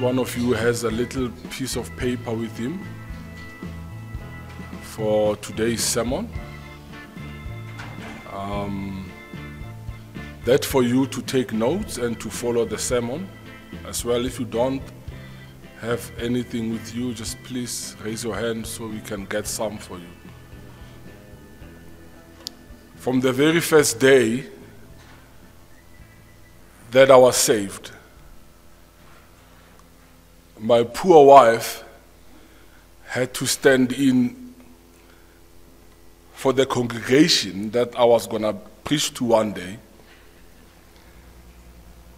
one of you has a little piece of paper with him for today's sermon. Um, that for you to take notes and to follow the sermon as well. If you don't have anything with you, just please raise your hand so we can get some for you. From the very first day that I was saved, my poor wife had to stand in for the congregation that I was going to preach to one day.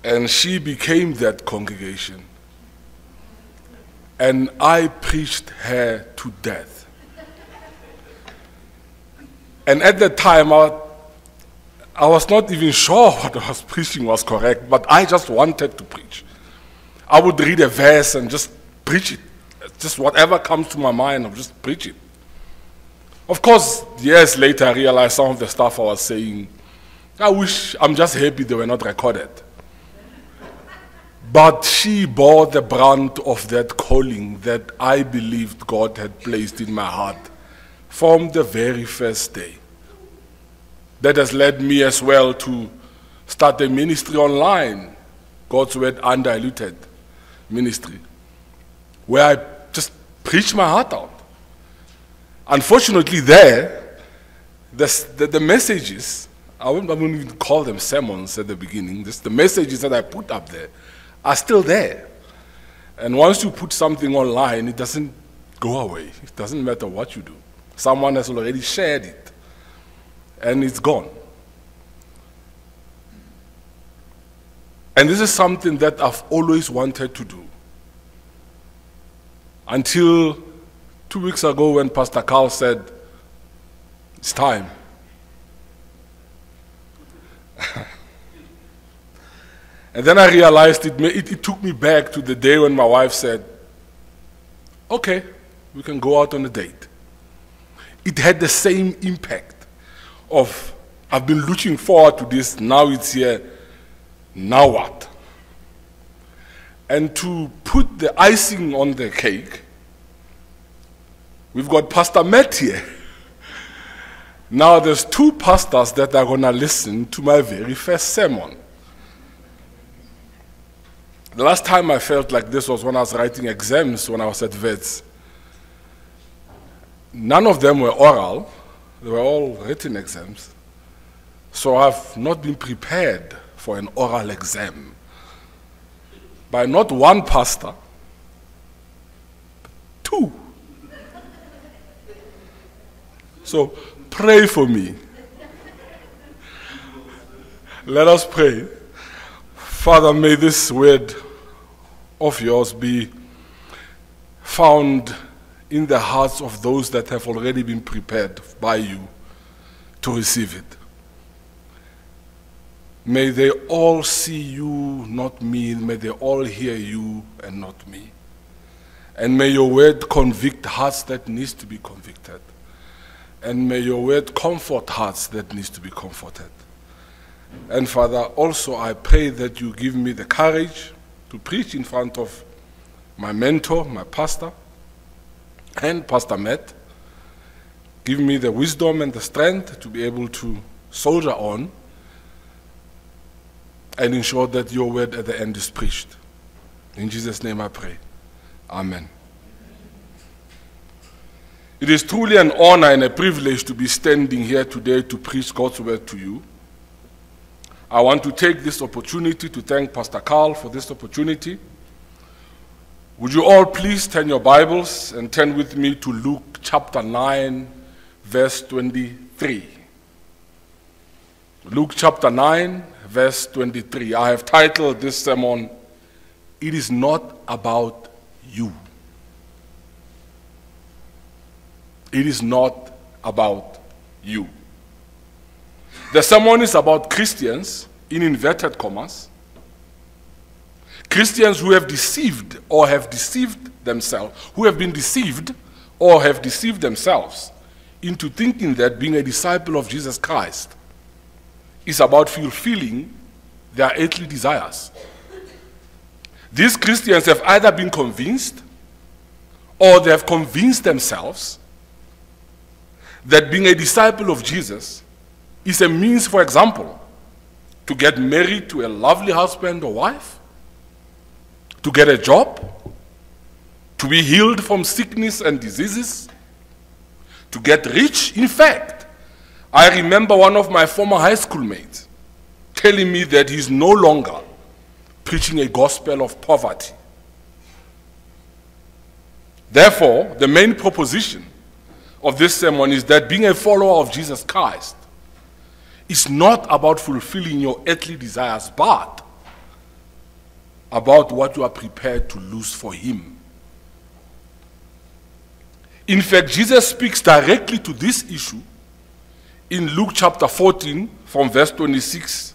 And she became that congregation. And I preached her to death. And at the time, I, I was not even sure what I was preaching was correct, but I just wanted to preach. I would read a verse and just preach it. Just whatever comes to my mind, I'll just preach it. Of course, years later, I realized some of the stuff I was saying, I wish, I'm just happy they were not recorded. But she bore the brunt of that calling that I believed God had placed in my heart from the very first day. That has led me as well to start a ministry online, God's Word Undiluted Ministry, where I just preach my heart out. Unfortunately, there, the, the, the messages, I wouldn't, I wouldn't even call them sermons at the beginning, just the messages that I put up there are still there. And once you put something online, it doesn't go away. It doesn't matter what you do. Someone has already shared it, and it's gone. And this is something that I've always wanted to do. Until two weeks ago when Pastor Carl said, It's time. and then I realized it, it, it took me back to the day when my wife said, Okay, we can go out on a date. It had the same impact of, I've been looking forward to this, now it's here, now what? And to put the icing on the cake, We've got Pastor Matt here. Now there's two pastors that are going to listen to my very first sermon. The last time I felt like this was when I was writing exams when I was at Wits. None of them were oral, they were all written exams. So I've not been prepared for an oral exam by not one pastor, two. So pray for me. Let us pray. Father, may this word of yours be found in the hearts of those that have already been prepared by you to receive it. May they all see you, not me. May they all hear you and not me. And may your word convict hearts that needs to be convicted. And may your word comfort hearts that needs to be comforted. And Father, also I pray that you give me the courage to preach in front of my mentor, my pastor, and Pastor Matt. Give me the wisdom and the strength to be able to soldier on and ensure that your word at the end is preached. In Jesus' name I pray. Amen. It is truly an honor and a privilege to be standing here today to preach God's word to you. I want to take this opportunity to thank Pastor Carl for this opportunity. Would you all please turn your Bibles and turn with me to Luke chapter 9, verse 23. Luke chapter 9, verse 23. I have titled this sermon, It is Not About You. It is not about you. The sermon is about Christians, in inverted commas, Christians who have deceived or have deceived themselves, who have been deceived or have deceived themselves into thinking that being a disciple of Jesus Christ is about fulfilling their earthly desires. These Christians have either been convinced or they have convinced themselves that being a disciple of Jesus is a means, for example, to get married to a lovely husband or wife, to get a job, to be healed from sickness and diseases, to get rich. In fact, I remember one of my former high school mates telling me that he's no longer preaching a gospel of poverty. Therefore, the main proposition of this sermon is that being a follower of Jesus Christ is not about fulfilling your earthly desires, but about what you are prepared to lose for Him. In fact, Jesus speaks directly to this issue in Luke chapter 14, from verse 26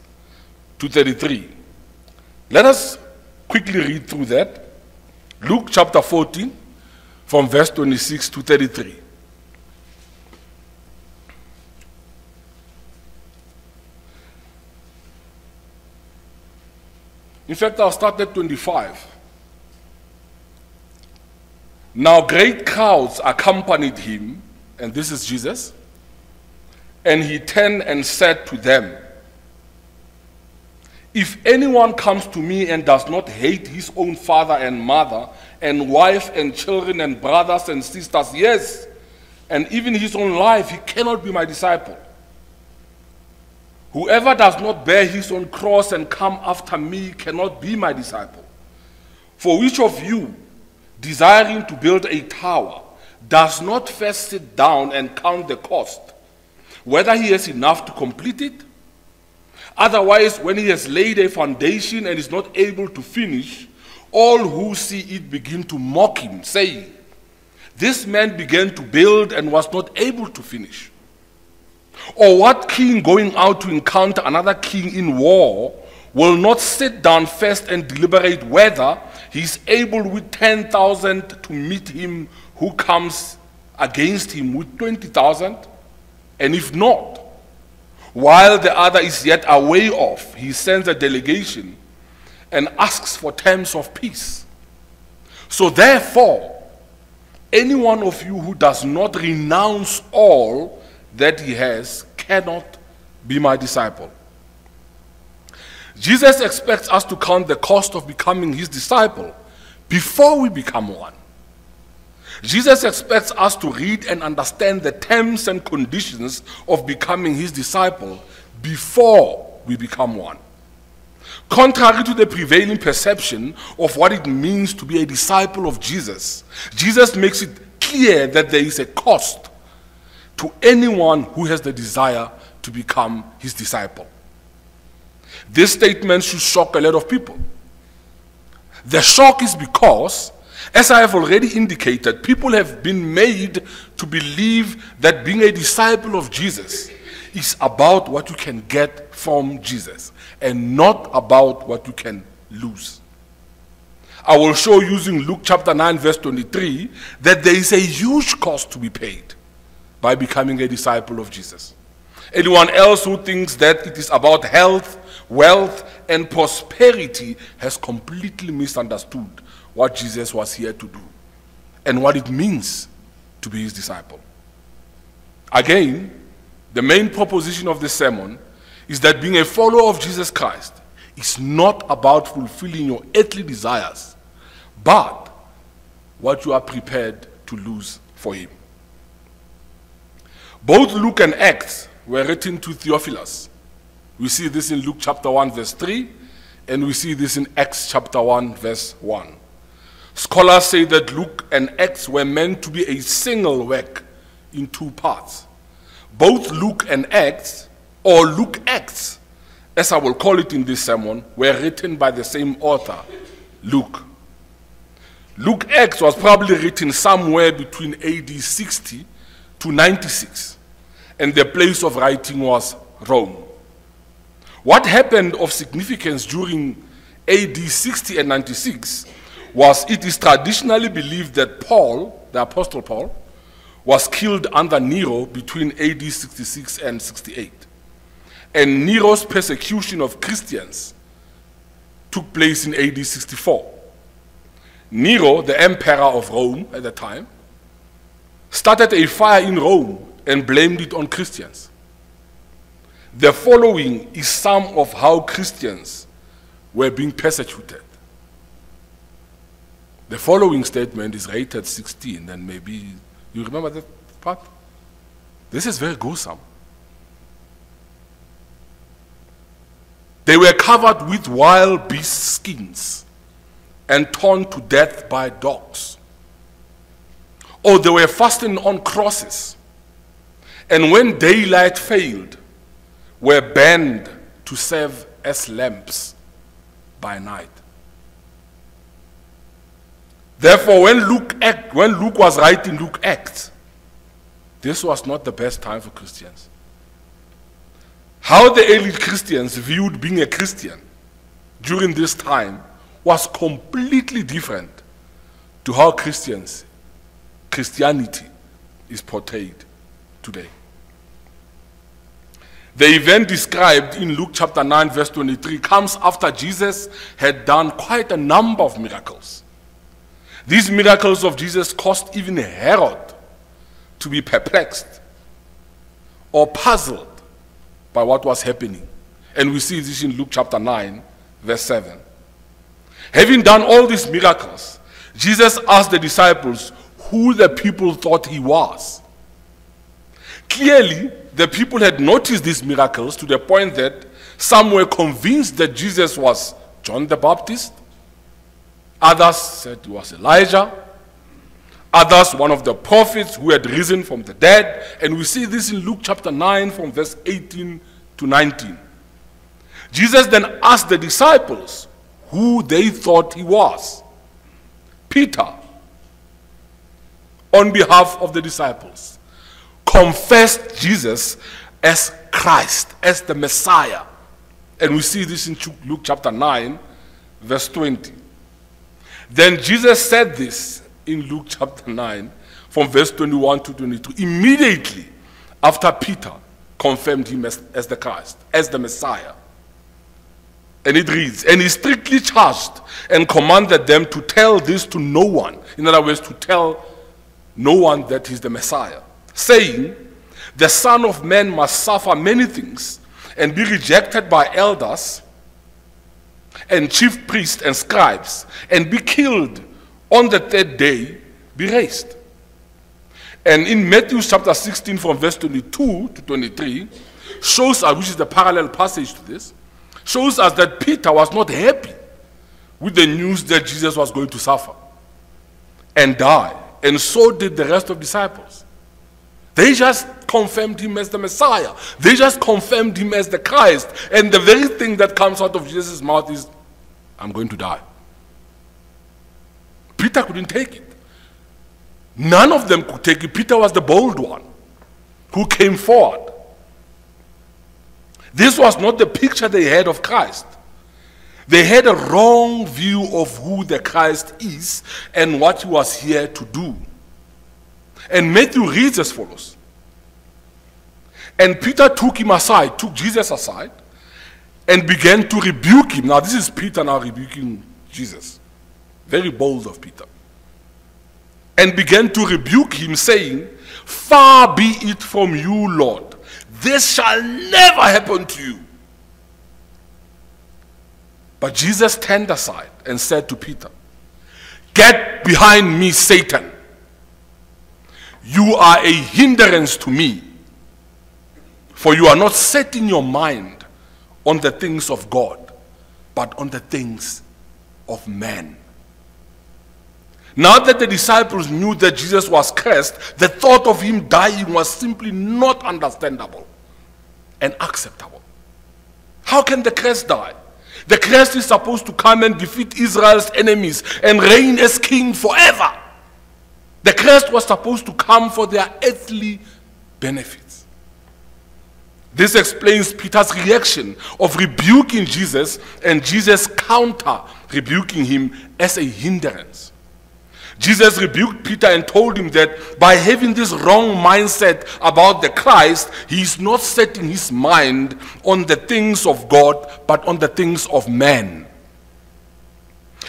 to 33. Let us quickly read through that. Luke chapter 14, from verse 26 to 33. In fact, I'll start at 25. Now, great crowds accompanied him, and this is Jesus. And he turned and said to them, If anyone comes to me and does not hate his own father and mother, and wife and children and brothers and sisters, yes, and even his own life, he cannot be my disciple. Whoever does not bear his own cross and come after me cannot be my disciple. For which of you, desiring to build a tower, does not first sit down and count the cost, whether he has enough to complete it? Otherwise, when he has laid a foundation and is not able to finish, all who see it begin to mock him, saying, This man began to build and was not able to finish. Or what king going out to encounter another king in war will not sit down first and deliberate whether he is able with 10,000 to meet him who comes against him with 20,000? And if not, while the other is yet away off, he sends a delegation and asks for terms of peace. So therefore, any one of you who does not renounce all that he has cannot be my disciple. Jesus expects us to count the cost of becoming his disciple before we become one. Jesus expects us to read and understand the terms and conditions of becoming his disciple before we become one. Contrary to the prevailing perception of what it means to be a disciple of Jesus, Jesus makes it clear that there is a cost to anyone who has the desire to become his disciple. This statement should shock a lot of people. The shock is because, as I have already indicated, people have been made to believe that being a disciple of Jesus is about what you can get from Jesus and not about what you can lose. I will show using Luke chapter 9, verse 23, that there is a huge cost to be paid by becoming a disciple of Jesus. Anyone else who thinks that it is about health, wealth, and prosperity has completely misunderstood what Jesus was here to do and what it means to be his disciple. Again, the main proposition of this sermon is that being a follower of Jesus Christ is not about fulfilling your earthly desires, but what you are prepared to lose for him. Both Luke and Acts were written to Theophilus. We see this in Luke chapter 1, verse 3, and we see this in Acts chapter 1, verse 1. Scholars say that Luke and Acts were meant to be a single work in two parts. Both Luke and Acts, or Luke Acts, as I will call it in this sermon, were written by the same author, Luke. Luke Acts was probably written somewhere between AD 60 to 96 and the place of writing was Rome. What happened of significance during AD 60 and 96 was it is traditionally believed that Paul, the Apostle Paul, was killed under Nero between AD 66 and 68. And Nero's persecution of Christians took place in AD 64. Nero, the emperor of Rome at the time, started a fire in Rome and blamed it on Christians. The following is some of how Christians were being persecuted. The following statement is rated 16, and maybe you remember that part? This is very gruesome. They were covered with wild beast skins and torn to death by dogs. Or they were fastened on crosses. And when daylight failed, were burned to serve as lamps by night. Therefore, when Luke, act, when Luke was writing Luke Acts, this was not the best time for Christians. How the early Christians viewed being a Christian during this time was completely different to how Christians, Christianity is portrayed today. The event described in Luke chapter 9, verse 23, comes after Jesus had done quite a number of miracles. These miracles of Jesus caused even Herod to be perplexed or puzzled by what was happening. And we see this in Luke chapter 9, verse 7. Having done all these miracles, Jesus asked the disciples who the people thought he was. Clearly, the people had noticed these miracles to the point that some were convinced that Jesus was John the Baptist. Others said it was Elijah. Others, one of the prophets who had risen from the dead. And we see this in Luke chapter 9 from verse 18 to 19. Jesus then asked the disciples who they thought he was. Peter, on behalf of the disciples, confessed Jesus as Christ, as the Messiah. And we see this in Luke chapter 9, verse 20. Then Jesus said this in Luke chapter 9, from verse 21 to 22, immediately after Peter confirmed him as, as the Christ, as the Messiah. And it reads, and he strictly charged and commanded them to tell this to no one. In other words, to tell no one that he's the Messiah, saying, The Son of Man must suffer many things and be rejected by elders and chief priests and scribes and be killed on the third day, be raised. And in Matthew chapter 16, from verse 22 to 23, shows us, which is the parallel passage to this, shows us that Peter was not happy with the news that Jesus was going to suffer and die. And so did the rest of disciples. They just confirmed him as the Messiah. They just confirmed him as the Christ. And the very thing that comes out of Jesus' mouth is, I'm going to die. Peter couldn't take it. None of them could take it. Peter was the bold one who came forward. This was not the picture they had of Christ. They had a wrong view of who the Christ is and what he was here to do. And Matthew reads as follows. And Peter took him aside, took Jesus aside, and began to rebuke him. Now, this is Peter now rebuking Jesus. Very bold of Peter and began to rebuke him, saying, Far be it from you, Lord. This shall never happen to you. But Jesus turned aside and said to Peter, Get behind me, Satan. You are a hindrance to me, for you are not setting your mind on the things of God, but on the things of man. Now that the disciples knew that Jesus was Christ, the thought of him dying was simply not understandable and acceptable. How can the Christ die? The Christ is supposed to come and defeat Israel's enemies and reign as king forever. The Christ was supposed to come for their earthly benefits. This explains Peter's reaction of rebuking Jesus and Jesus' counter rebuking him as a hindrance. Jesus rebuked Peter and told him that by having this wrong mindset about the Christ, he is not setting his mind on the things of God, but on the things of man.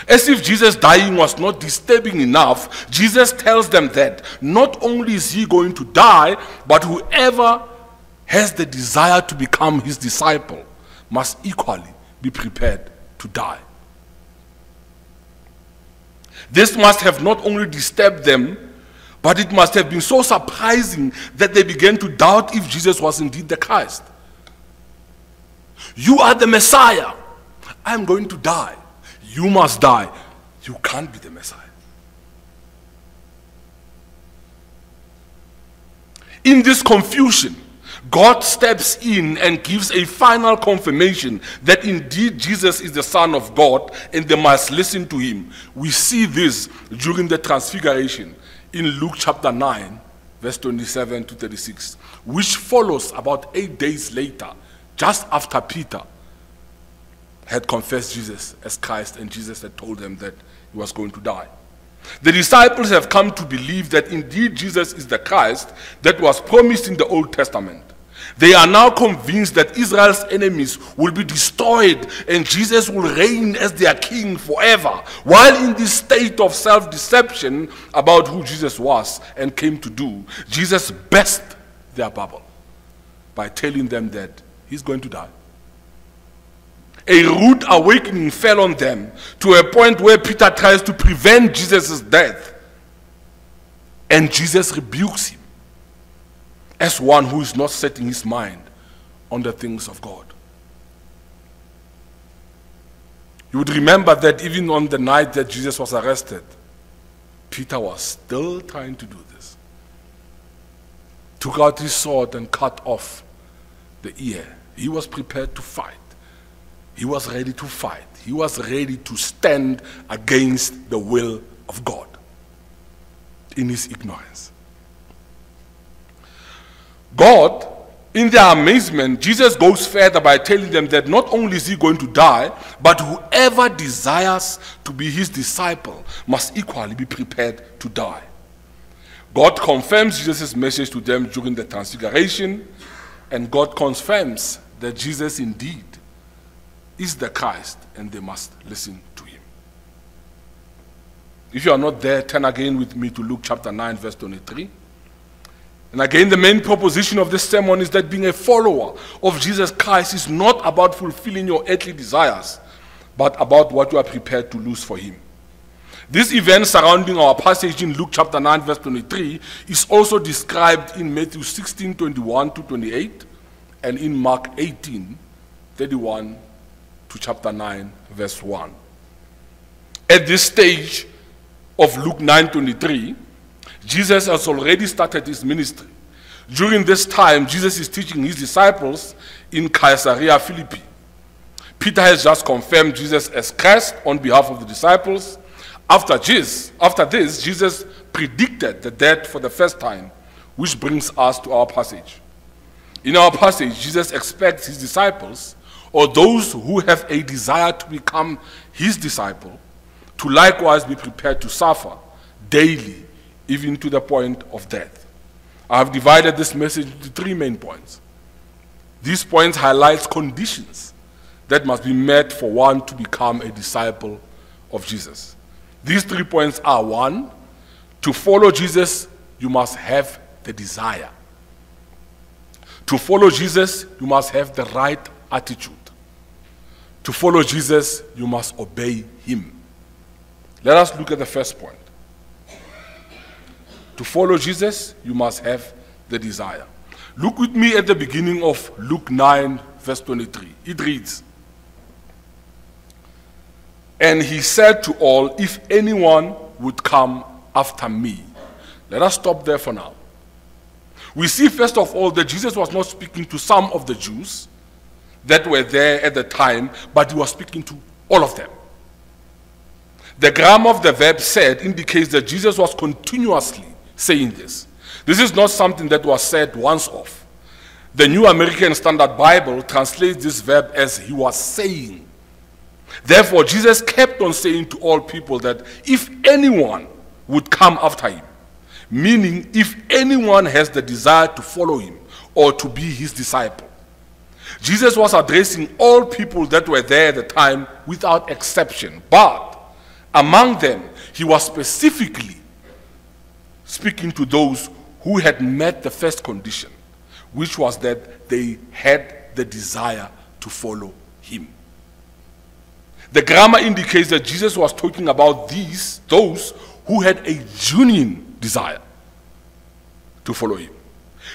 As if Jesus dying was not disturbing enough, Jesus tells them that not only is he going to die, but whoever has the desire to become his disciple must equally be prepared to die. This must have not only disturbed them, but it must have been so surprising that they began to doubt if Jesus was indeed the Christ. You are the Messiah. I'm going to die. You must die. You can't be the Messiah. In this confusion, God steps in and gives a final confirmation that indeed Jesus is the Son of God and they must listen to him. We see this during the transfiguration in Luke chapter 9, verse 27 to 36, which follows about eight days later, just after Peter had confessed Jesus as Christ and Jesus had told them that he was going to die. The disciples have come to believe that indeed Jesus is the Christ that was promised in the Old Testament. They are now convinced that Israel's enemies will be destroyed and Jesus will reign as their king forever. While in this state of self deception about who Jesus was and came to do, Jesus burst their bubble by telling them that he's going to die. A rude awakening fell on them to a point where Peter tries to prevent Jesus' death. And Jesus rebukes him as one who is not setting his mind on the things of God. You would remember that even on the night that Jesus was arrested, Peter was still trying to do this. Took out his sword and cut off the ear. He was prepared to fight. He was ready to fight. He was ready to stand against the will of God in his ignorance. God, in their amazement, Jesus goes further by telling them that not only is he going to die, but whoever desires to be his disciple must equally be prepared to die. God confirms Jesus' message to them during the transfiguration, and God confirms that Jesus indeed is the Christ, and they must listen to him. If you are not there, turn again with me to Luke chapter 9, verse 23. And again, the main proposition of this sermon is that being a follower of Jesus Christ is not about fulfilling your earthly desires, but about what you are prepared to lose for Him. This event surrounding our passage in Luke chapter 9, verse 23, is also described in Matthew 16, 21 to 28, and in Mark 18, 31 to chapter 9, verse 1. At this stage of Luke 9 23, Jesus has already started his ministry. During this time, Jesus is teaching his disciples in Caesarea Philippi. Peter has just confirmed Jesus as Christ on behalf of the disciples. After this, after this, Jesus predicted the death for the first time, which brings us to our passage. In our passage, Jesus expects his disciples or those who have a desire to become his disciple to likewise be prepared to suffer daily, even to the point of death. I have divided this message into three main points. These points highlight conditions that must be met for one to become a disciple of Jesus. These three points are one, to follow Jesus, you must have the desire. To follow Jesus, you must have the right attitude. To follow Jesus, you must obey him. Let us look at the first point. To follow Jesus, you must have the desire. Look with me at the beginning of Luke 9, verse 23. It reads And he said to all, If anyone would come after me. Let us stop there for now. We see, first of all, that Jesus was not speaking to some of the Jews, that were there at the time, but he was speaking to all of them. The grammar of the verb said indicates that Jesus was continuously saying this. This is not something that was said once off. The New American Standard Bible translates this verb as he was saying. Therefore, Jesus kept on saying to all people that if anyone would come after him, meaning if anyone has the desire to follow him or to be his disciple, Jesus was addressing all people that were there at the time without exception. But Among them, he was specifically speaking to those who had met the first condition, which was that they had the desire to follow him. The grammar indicates that Jesus was talking about these, those who had a genuine desire to follow him.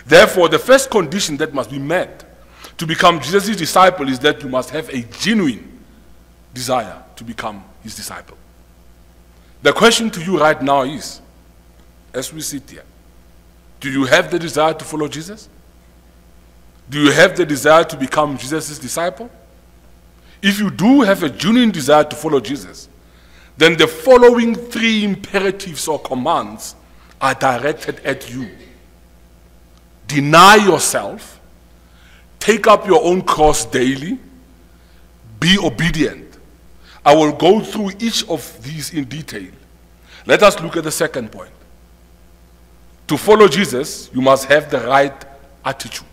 Therefore, the first condition that must be met to become Jesus' disciple is that you must have a genuine desire to become his disciple. The question to you right now is as we sit here, do you have the desire to follow Jesus? Do you have the desire to become Jesus' disciple? If you do have a genuine desire to follow Jesus, then the following three imperatives or commands are directed at you. Deny yourself, take up your own cross daily, be obedient. I will go through each of these in detail. Let us look at the second point. To follow Jesus, you must have the right attitude.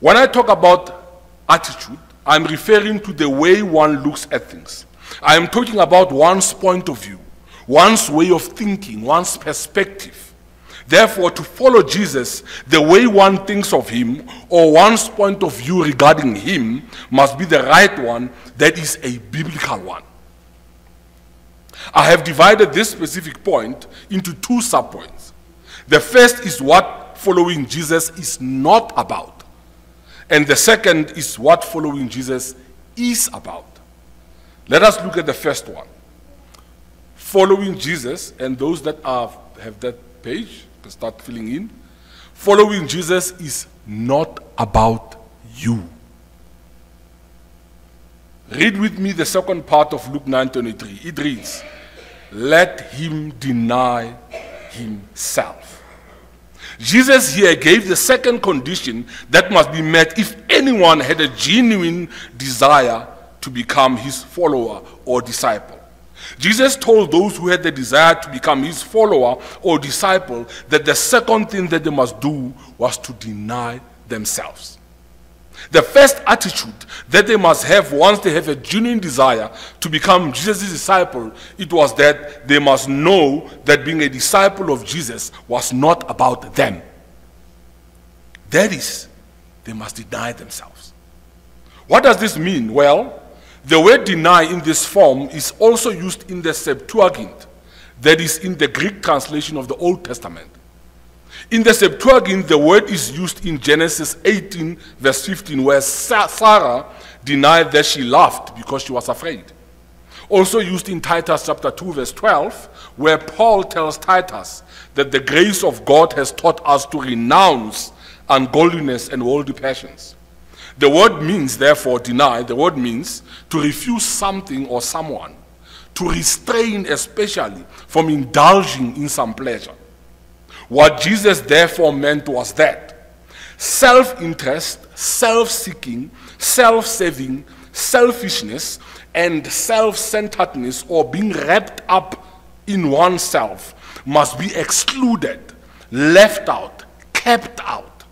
When I talk about attitude, I'm referring to the way one looks at things. I am talking about one's point of view, one's way of thinking, one's perspective. Therefore, to follow Jesus, the way one thinks of him or one's point of view regarding him must be the right one that is a biblical one. I have divided this specific point into two subpoints. The first is what following Jesus is not about, and the second is what following Jesus is about. Let us look at the first one. Following Jesus, and those that are, have that page start filling in. Following Jesus is not about you. Read with me the second part of Luke 9:23. It reads, "Let him deny himself." Jesus here gave the second condition that must be met if anyone had a genuine desire to become his follower or disciple. Jesus told those who had the desire to become his follower or disciple that the second thing that they must do was to deny themselves. The first attitude that they must have once they have a genuine desire to become Jesus' disciple, it was that they must know that being a disciple of Jesus was not about them. That is, they must deny themselves. What does this mean? Well, the word deny in this form is also used in the Septuagint, that is in the Greek translation of the Old Testament. In the Septuagint, the word is used in Genesis 18, verse 15, where Sarah denied that she laughed because she was afraid. Also used in Titus chapter 2, verse 12, where Paul tells Titus that the grace of God has taught us to renounce ungodliness and worldly passions. The word means, therefore, deny, the word means to refuse something or someone, to restrain, especially, from indulging in some pleasure. What Jesus therefore meant was that self interest, self seeking, self saving, selfishness, and self centeredness, or being wrapped up in oneself, must be excluded, left out, kept out,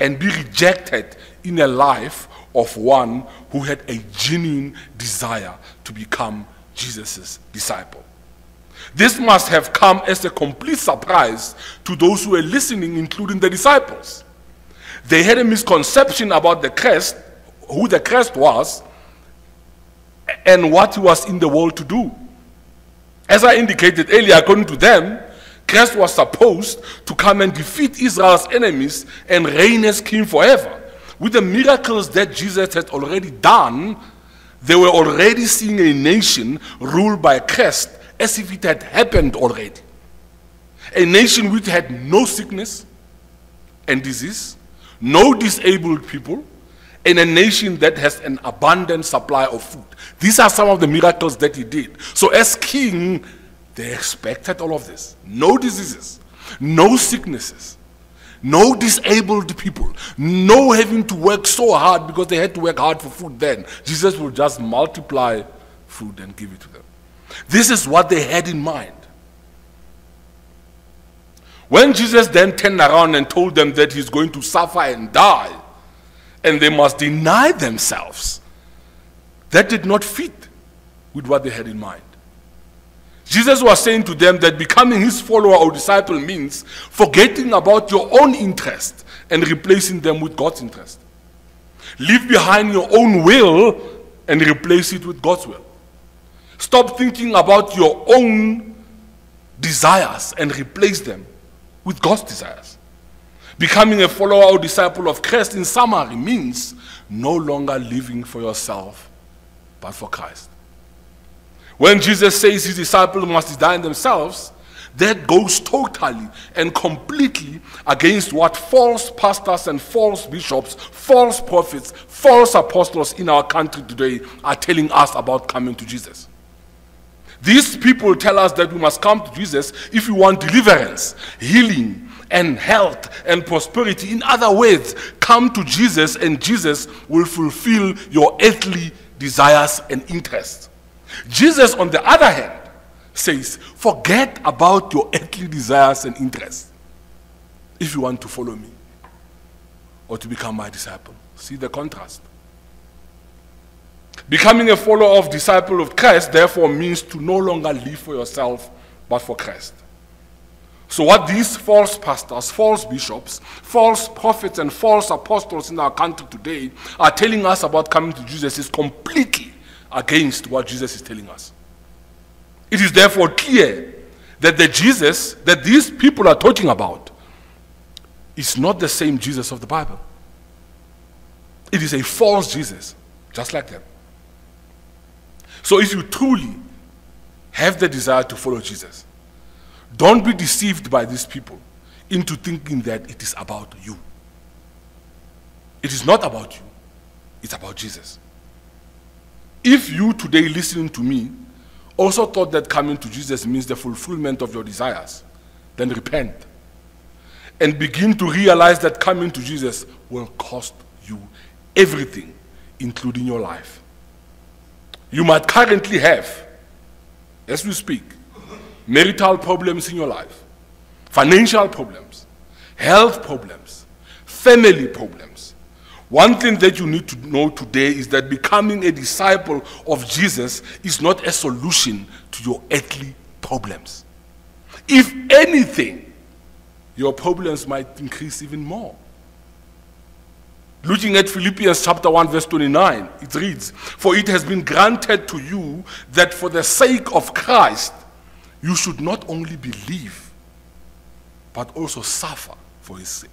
and be rejected in a life of one who had a genuine desire to become Jesus' disciple. This must have come as a complete surprise to those who were listening, including the disciples. They had a misconception about the Christ, who the Christ was, and what he was in the world to do. As I indicated earlier, according to them, Christ was supposed to come and defeat Israel's enemies and reign as king forever. With the miracles that Jesus had already done, they were already seeing a nation ruled by a Christ as if it had happened already. A nation which had no sickness and disease, no disabled people, and a nation that has an abundant supply of food. These are some of the miracles that he did. So, as king, they expected all of this no diseases, no sicknesses, no disabled people, no having to work so hard because they had to work hard for food then. Jesus will just multiply food and give it to them. This is what they had in mind. When Jesus then turned around and told them that he's going to suffer and die, and they must deny themselves, that did not fit with what they had in mind. Jesus was saying to them that becoming his follower or disciple means forgetting about your own interest and replacing them with God's interest. Leave behind your own will and replace it with God's will. Stop thinking about your own desires and replace them with God's desires. Becoming a follower or disciple of Christ, in summary, means no longer living for yourself, but for Christ. When Jesus says his disciples must die themselves, that goes totally and completely against what false pastors and false bishops, false prophets, false apostles in our country today are telling us about coming to Jesus. These people tell us that we must come to Jesus if we want deliverance, healing, and health and prosperity. In other words, come to Jesus and Jesus will fulfill your earthly desires and interests. Jesus, on the other hand, says, forget about your earthly desires and interests if you want to follow me or to become my disciple. See the contrast. Becoming a follower of disciple of Christ, therefore, means to no longer live for yourself, but for Christ. So, what these false pastors, false bishops, false prophets, and false apostles in our country today are telling us about coming to Jesus is completely against what Jesus is telling us. It is therefore clear that the Jesus that these people are talking about is not the same Jesus of the Bible. It is a false Jesus, just like them. So if you truly have the desire to follow Jesus, don't be deceived by these people into thinking that it is about you. It is not about you, it's about Jesus. If you today listening to me also thought that coming to Jesus means the fulfillment of your desires, then repent and begin to realize that coming to Jesus will cost you everything, including your life. You might currently have, as we speak, marital problems in your life, financial problems, health problems, family problems, one thing that you need to know today is that becoming a disciple of Jesus is not a solution to your earthly problems. If anything, your problems might increase even more. Looking at Philippians chapter 1, verse 29, it reads, For it has been granted to you that for the sake of Christ, you should not only believe, but also suffer for his sake.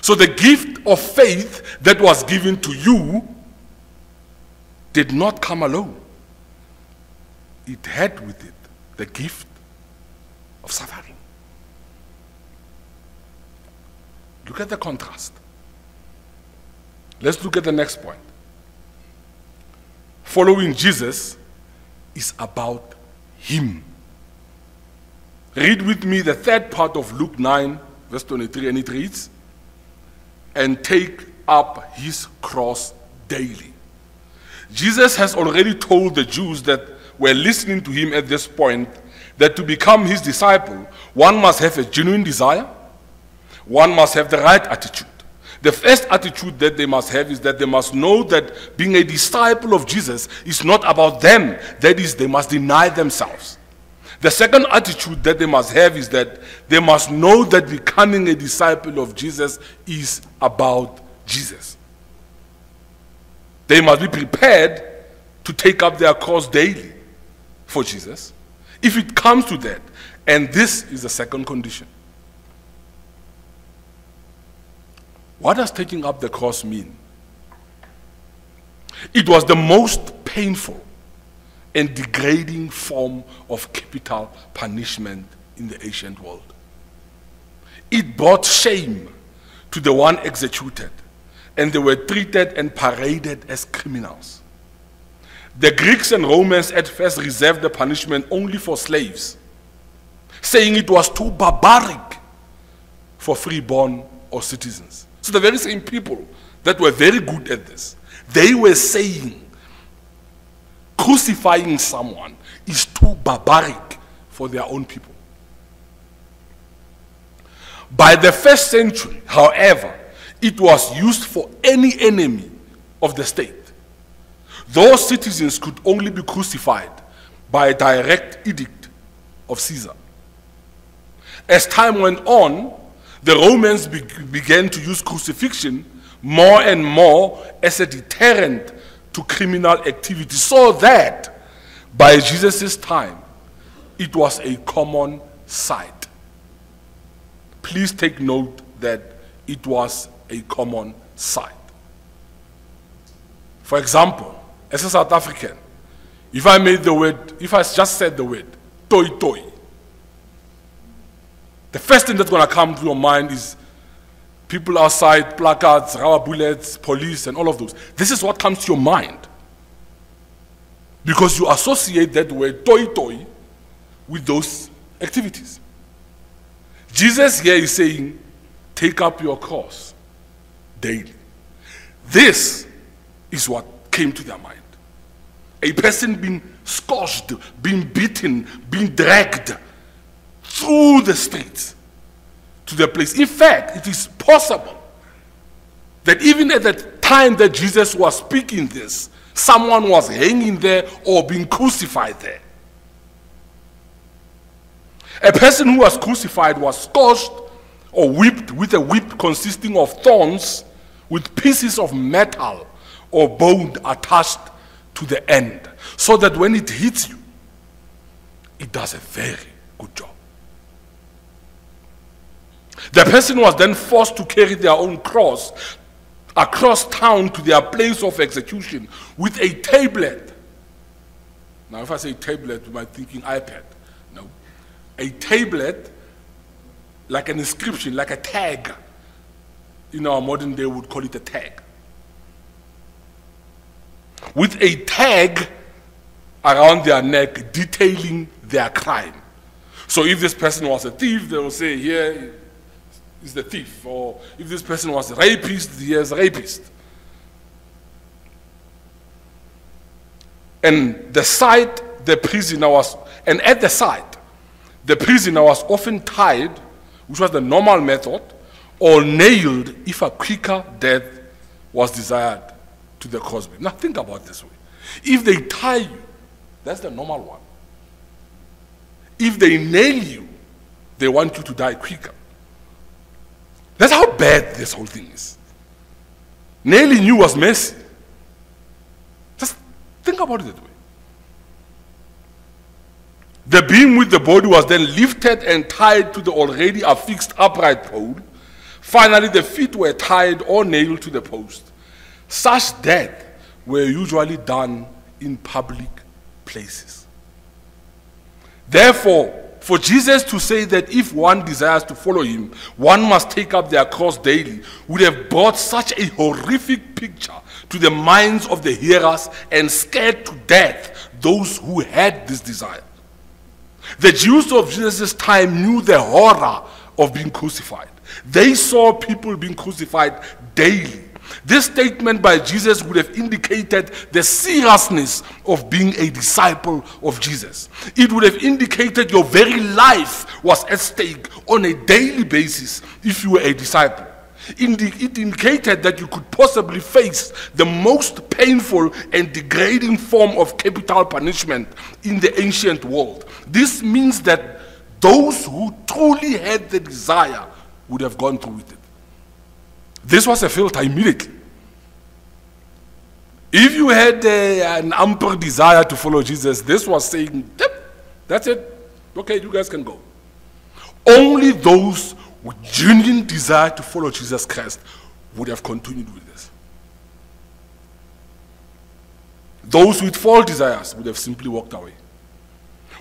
So the gift of faith that was given to you did not come alone. It had with it the gift of suffering. Look at the contrast. Let's look at the next point. Following Jesus is about Him. Read with me the third part of Luke 9, verse 23, and it reads and take up his cross daily. Jesus has already told the Jews that were listening to him at this point that to become his disciple, one must have a genuine desire, one must have the right attitude. The first attitude that they must have is that they must know that being a disciple of Jesus is not about them, that is, they must deny themselves. The second attitude that they must have is that they must know that becoming a disciple of Jesus is about Jesus. They must be prepared to take up their cross daily for Jesus. If it comes to that, and this is the second condition. What does taking up the cross mean? It was the most painful and degrading form of capital punishment in the ancient world. It brought shame to the one executed, and they were treated and paraded as criminals. The Greeks and Romans at first reserved the punishment only for slaves, saying it was too barbaric for freeborn or citizens. So the very same people that were very good at this, they were saying crucifying someone is too barbaric for their own people. By the first century, however, it was used for any enemy of the state. those citizens could only be crucified by a direct edict of Caesar. As time went on, the Romans be- began to use crucifixion more and more as a deterrent to criminal activity, so that by Jesus' time, it was a common sight. Please take note that it was a common sight. For example, as a South African, if I made the word, if I just said the word, toy toy, the first thing that's going to come to your mind is people outside, placards, rubber bullets, police, and all of those. This is what comes to your mind. Because you associate that word toy toy with those activities. Jesus here is saying, take up your cross daily. This is what came to their mind. A person being scorched, being beaten, being dragged through the streets to place. In fact, it is possible that even at the time that Jesus was speaking this, someone was hanging there or being crucified there. A person who was crucified was scourged or whipped with a whip consisting of thorns with pieces of metal or bone attached to the end, so that when it hits you, it does a very good job. The person was then forced to carry their own cross across town to their place of execution with a tablet. Now, if I say tablet, you might thinking iPad. No. A tablet, like an inscription, like a tag. In our modern day, would call it a tag. With a tag around their neck detailing their crime. So if this person was a thief, they will say, here is the thief. Or if this person was a rapist, he is a rapist. And the site the prisoner was, and at the site, the prisoner was often tied, which was the normal method, or nailed if a quicker death was desired to the crossbeam. Now think about this way. If they tie you, that's the normal one. If they nail you, they want you to die quicker. That's how bad this whole thing is. Nailing you was messy. Just think about it that way. The beam with the body was then lifted and tied to the already affixed upright pole. Finally, the feet were tied or nailed to the post. Such death were usually done in public places. Therefore, for Jesus to say that if one desires to follow him, one must take up their cross daily, would have brought such a horrific picture to the minds of the hearers and scared to death those who had this desire. The Jews of Jesus' time knew the horror of being crucified. They saw people being crucified daily. This statement by Jesus would have indicated the seriousness of being a disciple of Jesus. It would have indicated your very life was at stake on a daily basis if you were a disciple. It indicated that you could possibly face the most painful and degrading form of capital punishment in the ancient world. This means that those who truly had the desire would have gone through with it. This was a filter immediately. If you had uh, an ample desire to follow Jesus, this was saying, yep, that's it. Okay, you guys can go. Only those with genuine desire to follow Jesus Christ would have continued with this. Those with false desires would have simply walked away.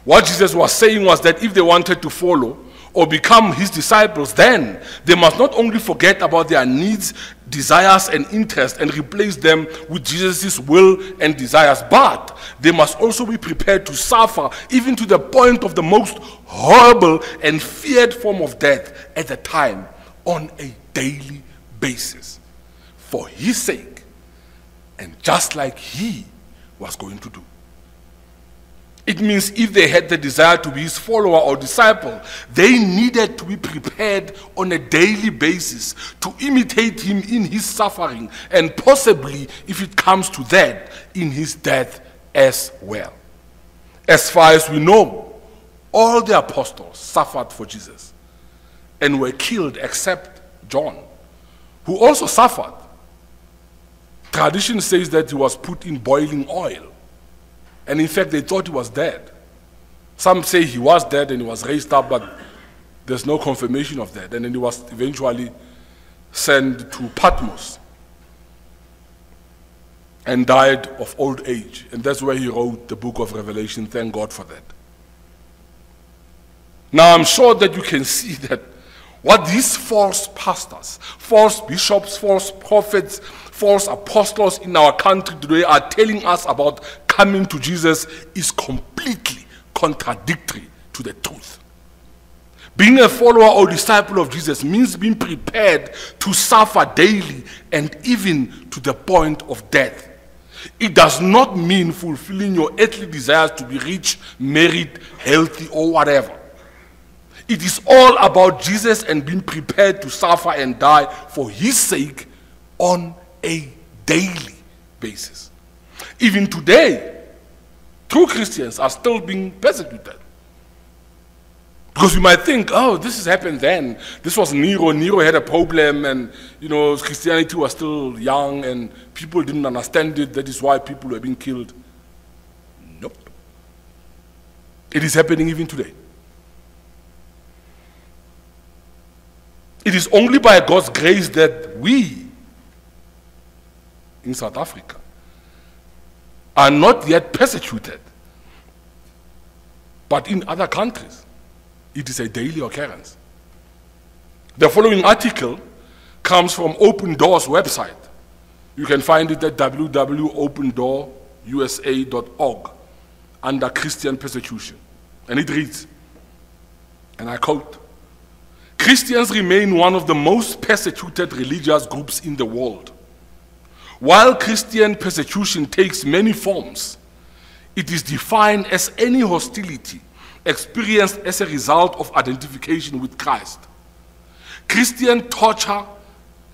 What Jesus was saying was that if they wanted to follow, or become his disciples, then they must not only forget about their needs, desires, and interests and replace them with Jesus' will and desires, but they must also be prepared to suffer, even to the point of the most horrible and feared form of death at the time on a daily basis for his sake and just like he was going to do. It means if they had the desire to be his follower or disciple, they needed to be prepared on a daily basis to imitate him in his suffering and possibly, if it comes to that, in his death as well. As far as we know, all the apostles suffered for Jesus and were killed except John, who also suffered. Tradition says that he was put in boiling oil and in fact, they thought he was dead. Some say he was dead and he was raised up, but there's no confirmation of that. And then he was eventually sent to Patmos and died of old age. And that's where he wrote the book of Revelation. Thank God for that. Now, I'm sure that you can see that what these false pastors, false bishops, false prophets, false apostles in our country today are telling us about coming to Jesus is completely contradictory to the truth. Being a follower or disciple of Jesus means being prepared to suffer daily and even to the point of death. It does not mean fulfilling your earthly desires to be rich, married, healthy, or whatever. It is all about Jesus and being prepared to suffer and die for his sake on a daily basis. Even today, true Christians are still being persecuted. Because we might think, oh, this has happened then. This was Nero. Nero had a problem, and you know, Christianity was still young, and people didn't understand it. That is why people were being killed. Nope. It is happening even today. It is only by God's grace that we in South Africa are not yet persecuted. But in other countries, it is a daily occurrence. The following article comes from Open Doors website. You can find it at www.opendoorusa.org under Christian persecution. And it reads, and I quote, Christians remain one of the most persecuted religious groups in the world. While Christian persecution takes many forms, it is defined as any hostility experienced as a result of identification with Christ. Christian torture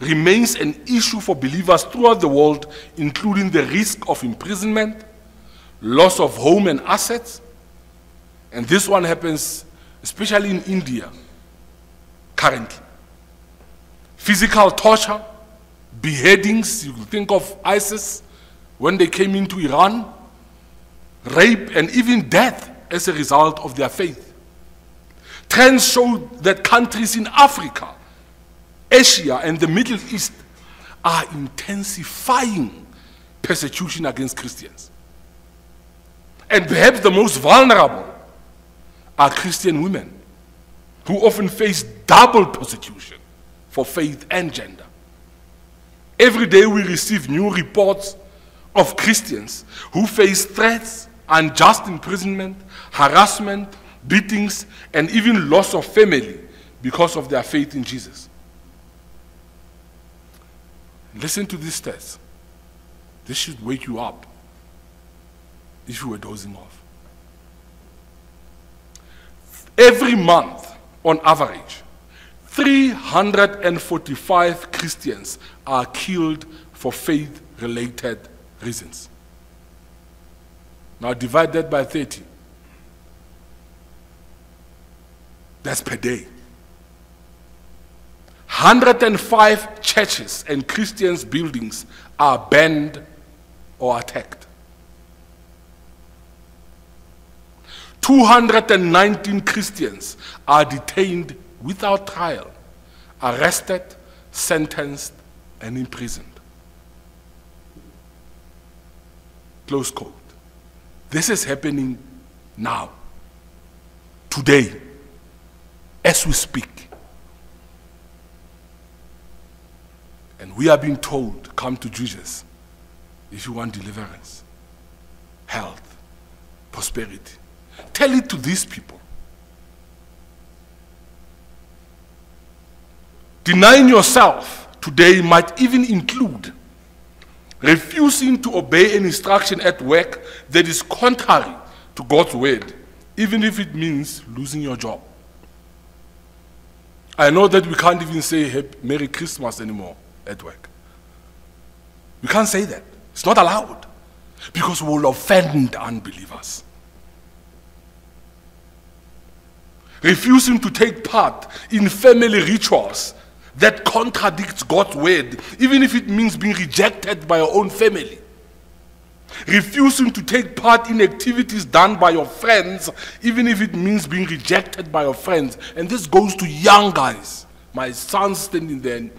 remains an issue for believers throughout the world, including the risk of imprisonment, loss of home and assets, and this one happens especially in India currently. Physical torture, beheadings, you think of ISIS when they came into Iran, rape, and even death as a result of their faith. Trends show that countries in Africa, Asia, and the Middle East are intensifying persecution against Christians. And perhaps the most vulnerable are Christian women who often face double persecution for faith and gender. Every day we receive new reports of Christians who face threats, unjust imprisonment, harassment, beatings, and even loss of family because of their faith in Jesus. Listen to these test. This should wake you up if you were dozing off. Every month, on average, 345 Christians are killed for faith related reasons. Now divide that by 30. That's per day. 105 churches and Christians' buildings are banned or attacked. 219 Christians are detained without trial, arrested, sentenced, and imprisoned. Close quote. This is happening now, today, as we speak. And we are being told, come to Jesus if you want deliverance, health, prosperity. Tell it to these people. Denying yourself today might even include refusing to obey an instruction at work that is contrary to God's word, even if it means losing your job. I know that we can't even say Merry Christmas anymore at work. We can't say that. It's not allowed because we will offend unbelievers. Refusing to take part in family rituals that contradicts God's word, even if it means being rejected by your own family. Refusing to take part in activities done by your friends, even if it means being rejected by your friends. And this goes to young guys. My son standing there,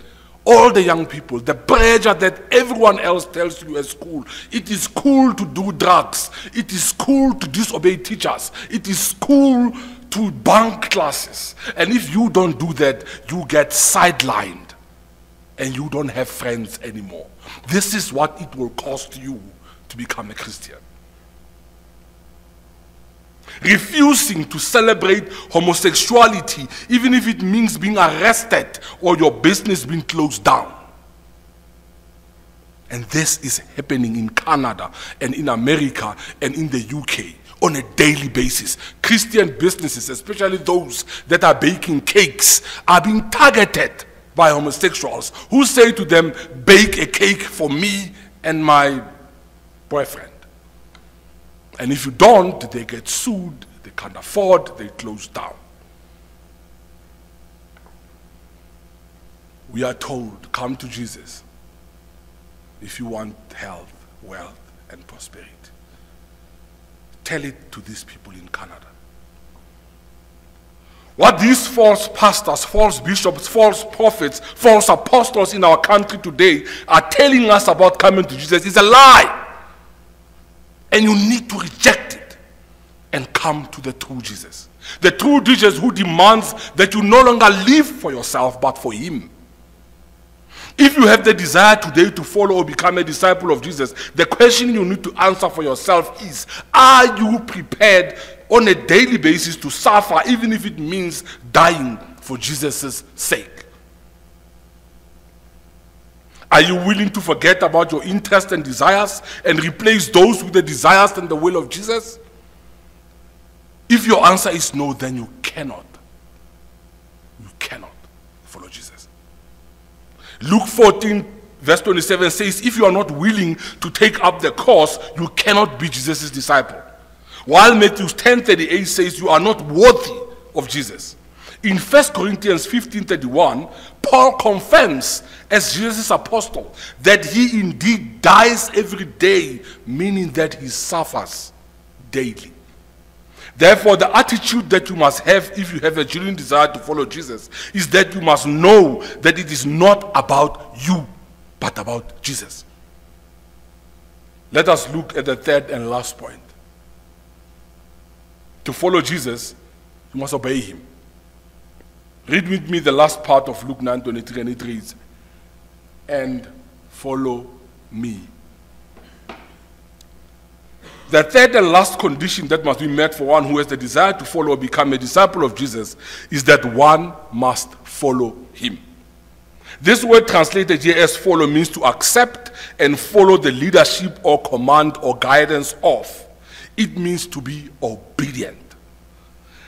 all the young people, the pressure that everyone else tells you at school. It is cool to do drugs. It is cool to disobey teachers. It is cool to bunk classes. And if you don't do that, you get sidelined and you don't have friends anymore. This is what it will cost you to become a Christian. Refusing to celebrate homosexuality, even if it means being arrested or your business being closed down. And this is happening in Canada and in America and in the UK on a daily basis. Christian businesses, especially those that are baking cakes, are being targeted by homosexuals who say to them, Bake a cake for me and my boyfriend. And if you don't, they get sued, they can't afford, they close down. We are told, Come to Jesus if you want health, wealth, and prosperity. Tell it to these people in Canada. What these false pastors, false bishops, false prophets, false apostles in our country today are telling us about coming to Jesus is a lie. And you need to reject it and come to the true Jesus. The true Jesus who demands that you no longer live for yourself but for Him. If you have the desire today to follow or become a disciple of Jesus, the question you need to answer for yourself is Are you prepared on a daily basis to suffer, even if it means dying for Jesus' sake? Are you willing to forget about your interests and desires and replace those with the desires and the will of Jesus? If your answer is no, then you cannot. You cannot follow Jesus. Luke 14, verse 27 says, If you are not willing to take up the cross, you cannot be Jesus' disciple. While Matthew 10 38 says, You are not worthy of Jesus. In 1 Corinthians 15 31, Paul confirms, as Jesus' apostle, that he indeed dies every day, meaning that he suffers daily. Therefore, the attitude that you must have if you have a genuine desire to follow Jesus is that you must know that it is not about you, but about Jesus. Let us look at the third and last point. To follow Jesus, you must obey him. Read with me the last part of Luke 9:23 and it reads, "And follow me." The third and last condition that must be met for one who has the desire to follow or become a disciple of Jesus is that one must follow him. This word translated here as follow means to accept and follow the leadership or command or guidance of. It means to be obedient.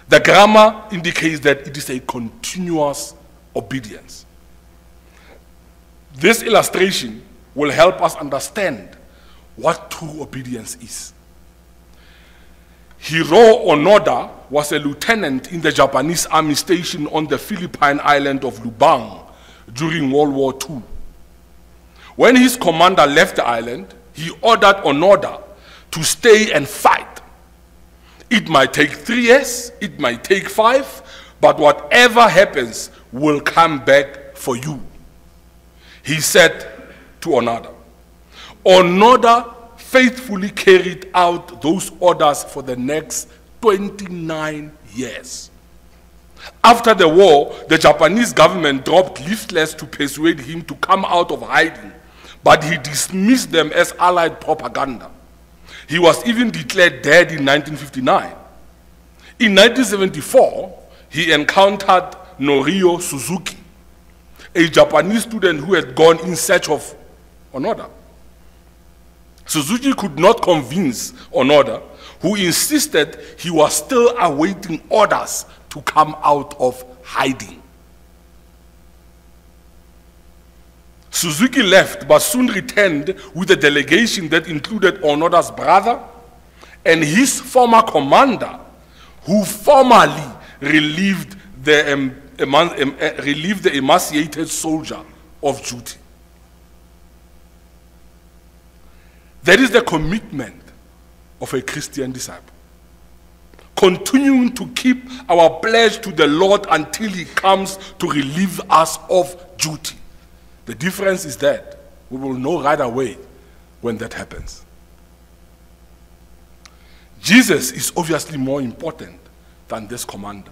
The grammar indicates that it is a continuous obedience. This illustration will help us understand what true obedience is. Hiroo Onoda was a lieutenant in the Japanese army station on the Philippine island of Lubang during World War II. When his commander left the island, he ordered Onoda to stay and fight it might take three years, it might take five, but whatever happens will come back for you. He said to Onoda. Onoda faithfully carried out those orders for the next 29 years. After the war, the Japanese government dropped leaflets to persuade him to come out of hiding, but he dismissed them as Allied propaganda. He was even declared dead in 1959. In 1974, he encountered Norio Suzuki, a Japanese student who had gone in search of Onoda. Suzuki could not convince Onoda, who insisted he was still awaiting orders to come out of hiding. Suzuki left but soon returned with a delegation that included Onoda's brother and his former commander, who formally relieved the, um, um, uh, relieved the emaciated soldier of duty. That is the commitment of a Christian disciple. Continuing to keep our pledge to the Lord until He comes to relieve us of duty. The difference is that we will know right away when that happens. Jesus is obviously more important than this commander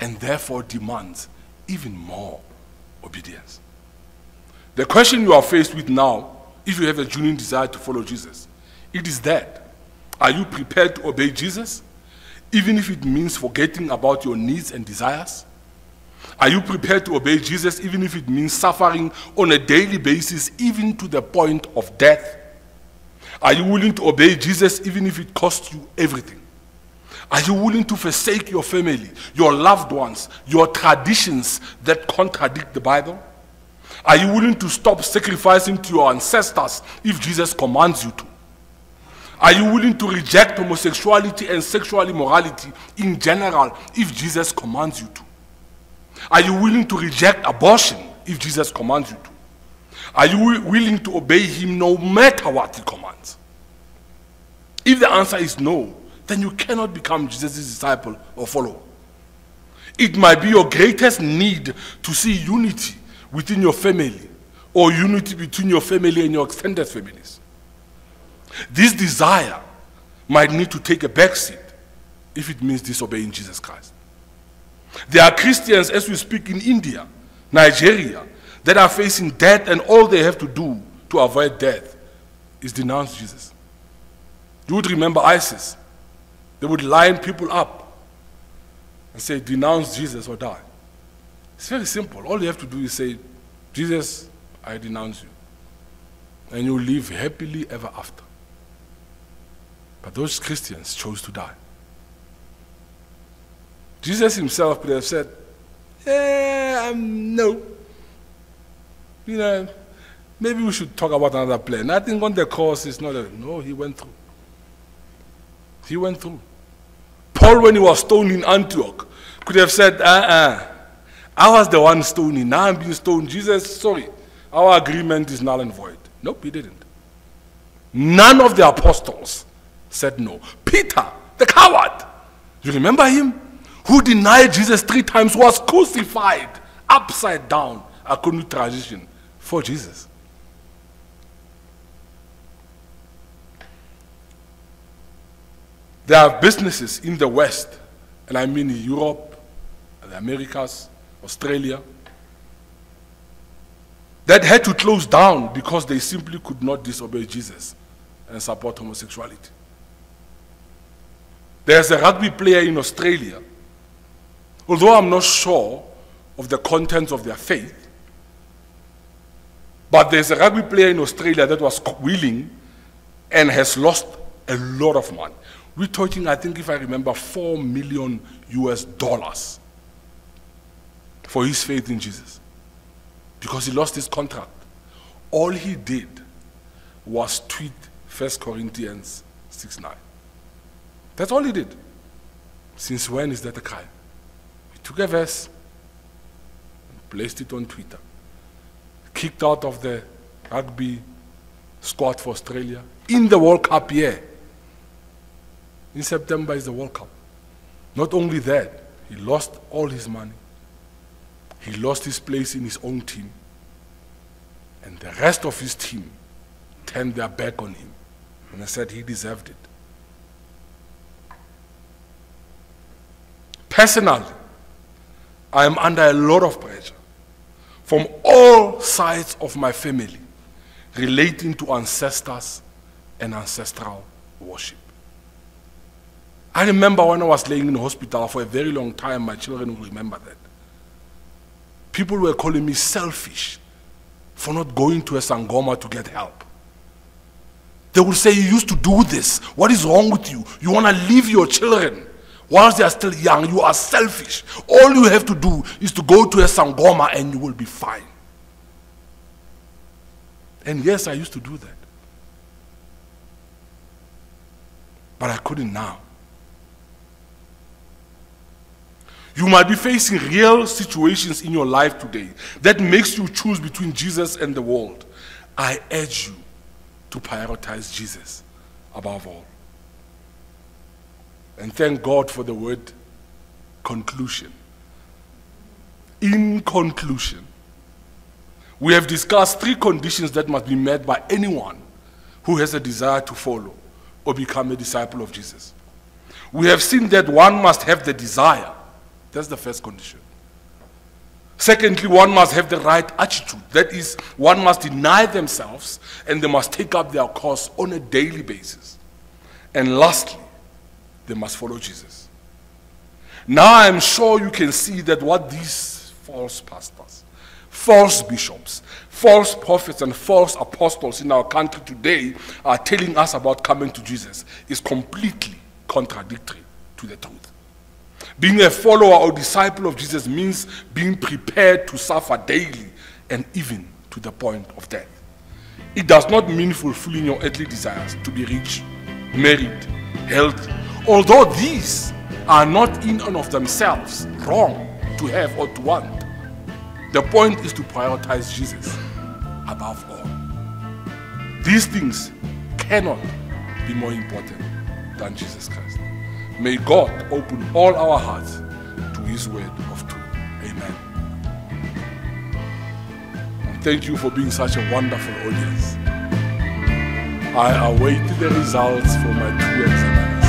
and therefore demands even more obedience. The question you are faced with now, if you have a genuine desire to follow Jesus, it is that are you prepared to obey Jesus, even if it means forgetting about your needs and desires? Are you prepared to obey Jesus, even if it means suffering on a daily basis, even to the point of death? Are you willing to obey Jesus, even if it costs you everything? Are you willing to forsake your family, your loved ones, your traditions that contradict the Bible? Are you willing to stop sacrificing to your ancestors if Jesus commands you to? Are you willing to reject homosexuality and sexual immorality in general if Jesus commands you to? Are you willing to reject abortion if Jesus commands you to? Are you willing to obey him no matter what he commands? If the answer is no, then you cannot become Jesus' disciple or follower. It might be your greatest need to see unity within your family or unity between your family and your extended families. This desire might need to take a backseat if it means disobeying Jesus Christ. There are Christians, as we speak, in India, Nigeria, that are facing death, and all they have to do to avoid death is denounce Jesus. You would remember ISIS. They would line people up and say, denounce Jesus or die. It's very simple. All you have to do is say, Jesus, I denounce you. And you live happily ever after. But those Christians chose to die. Jesus himself could have said, um, no. You know, maybe we should talk about another plan. I think on the cross is not a. No, he went through. He went through. Paul, when he was stoned in Antioch, could have said, uh uh I was the one stoning. Now I'm being stoned. Jesus, sorry, our agreement is null and void. Nope, he didn't. None of the apostles said no. Peter, the coward, you remember him? Who denied Jesus three times, was crucified upside down, according to tradition, for Jesus. There are businesses in the West, and I mean in Europe, the Americas, Australia, that had to close down because they simply could not disobey Jesus and support homosexuality. There's a rugby player in Australia, although I'm not sure of the contents of their faith, but there's a rugby player in Australia that was willing and has lost a lot of money. We're talking, I think, if I remember, four million US dollars for his faith in Jesus because he lost his contract. All he did was tweet 1 Corinthians 6 9. That's all he did. Since when is that a crime? He took a verse and placed it on Twitter, kicked out of the rugby squad for Australia in the World Cup year. In September is the World Cup. Not only that, he lost all his money. He lost his place in his own team. And the rest of his team turned their back on him. And I said he deserved it. Personally, I am under a lot of pressure from all sides of my family relating to ancestors and ancestral worship. I remember when I was laying in the hospital for a very long time, my children will remember that. People were calling me selfish for not going to a Sangoma to get help. They would say, You used to do this. What is wrong with you? You want to leave your children whilst they are still young. You are selfish. All you have to do is to go to a Sangoma and you will be fine. And yes, I used to do that. But I couldn't now. You might be facing real situations in your life today that makes you choose between Jesus and the world. I urge you to prioritize Jesus above all. And thank God for the word conclusion. In conclusion, we have discussed three conditions that must be met by anyone who has a desire to follow or become a disciple of Jesus. We have seen that one must have the desire that's the first condition. Secondly, one must have the right attitude. That is, one must deny themselves and they must take up their cross on a daily basis. And lastly, they must follow Jesus. Now I'm sure you can see that what these false pastors, false bishops, false prophets, and false apostles in our country today are telling us about coming to Jesus is completely contradictory to the truth. Being a follower or disciple of Jesus means being prepared to suffer daily and even to the point of death. It does not mean fulfilling your earthly desires to be rich, married, healthy, although these are not in and of themselves wrong to have or to want. The point is to prioritize Jesus above all. These things cannot be more important than Jesus Christ. May God open all our hearts to His word of truth. Amen. And thank you for being such a wonderful audience. I await the results for my two exams.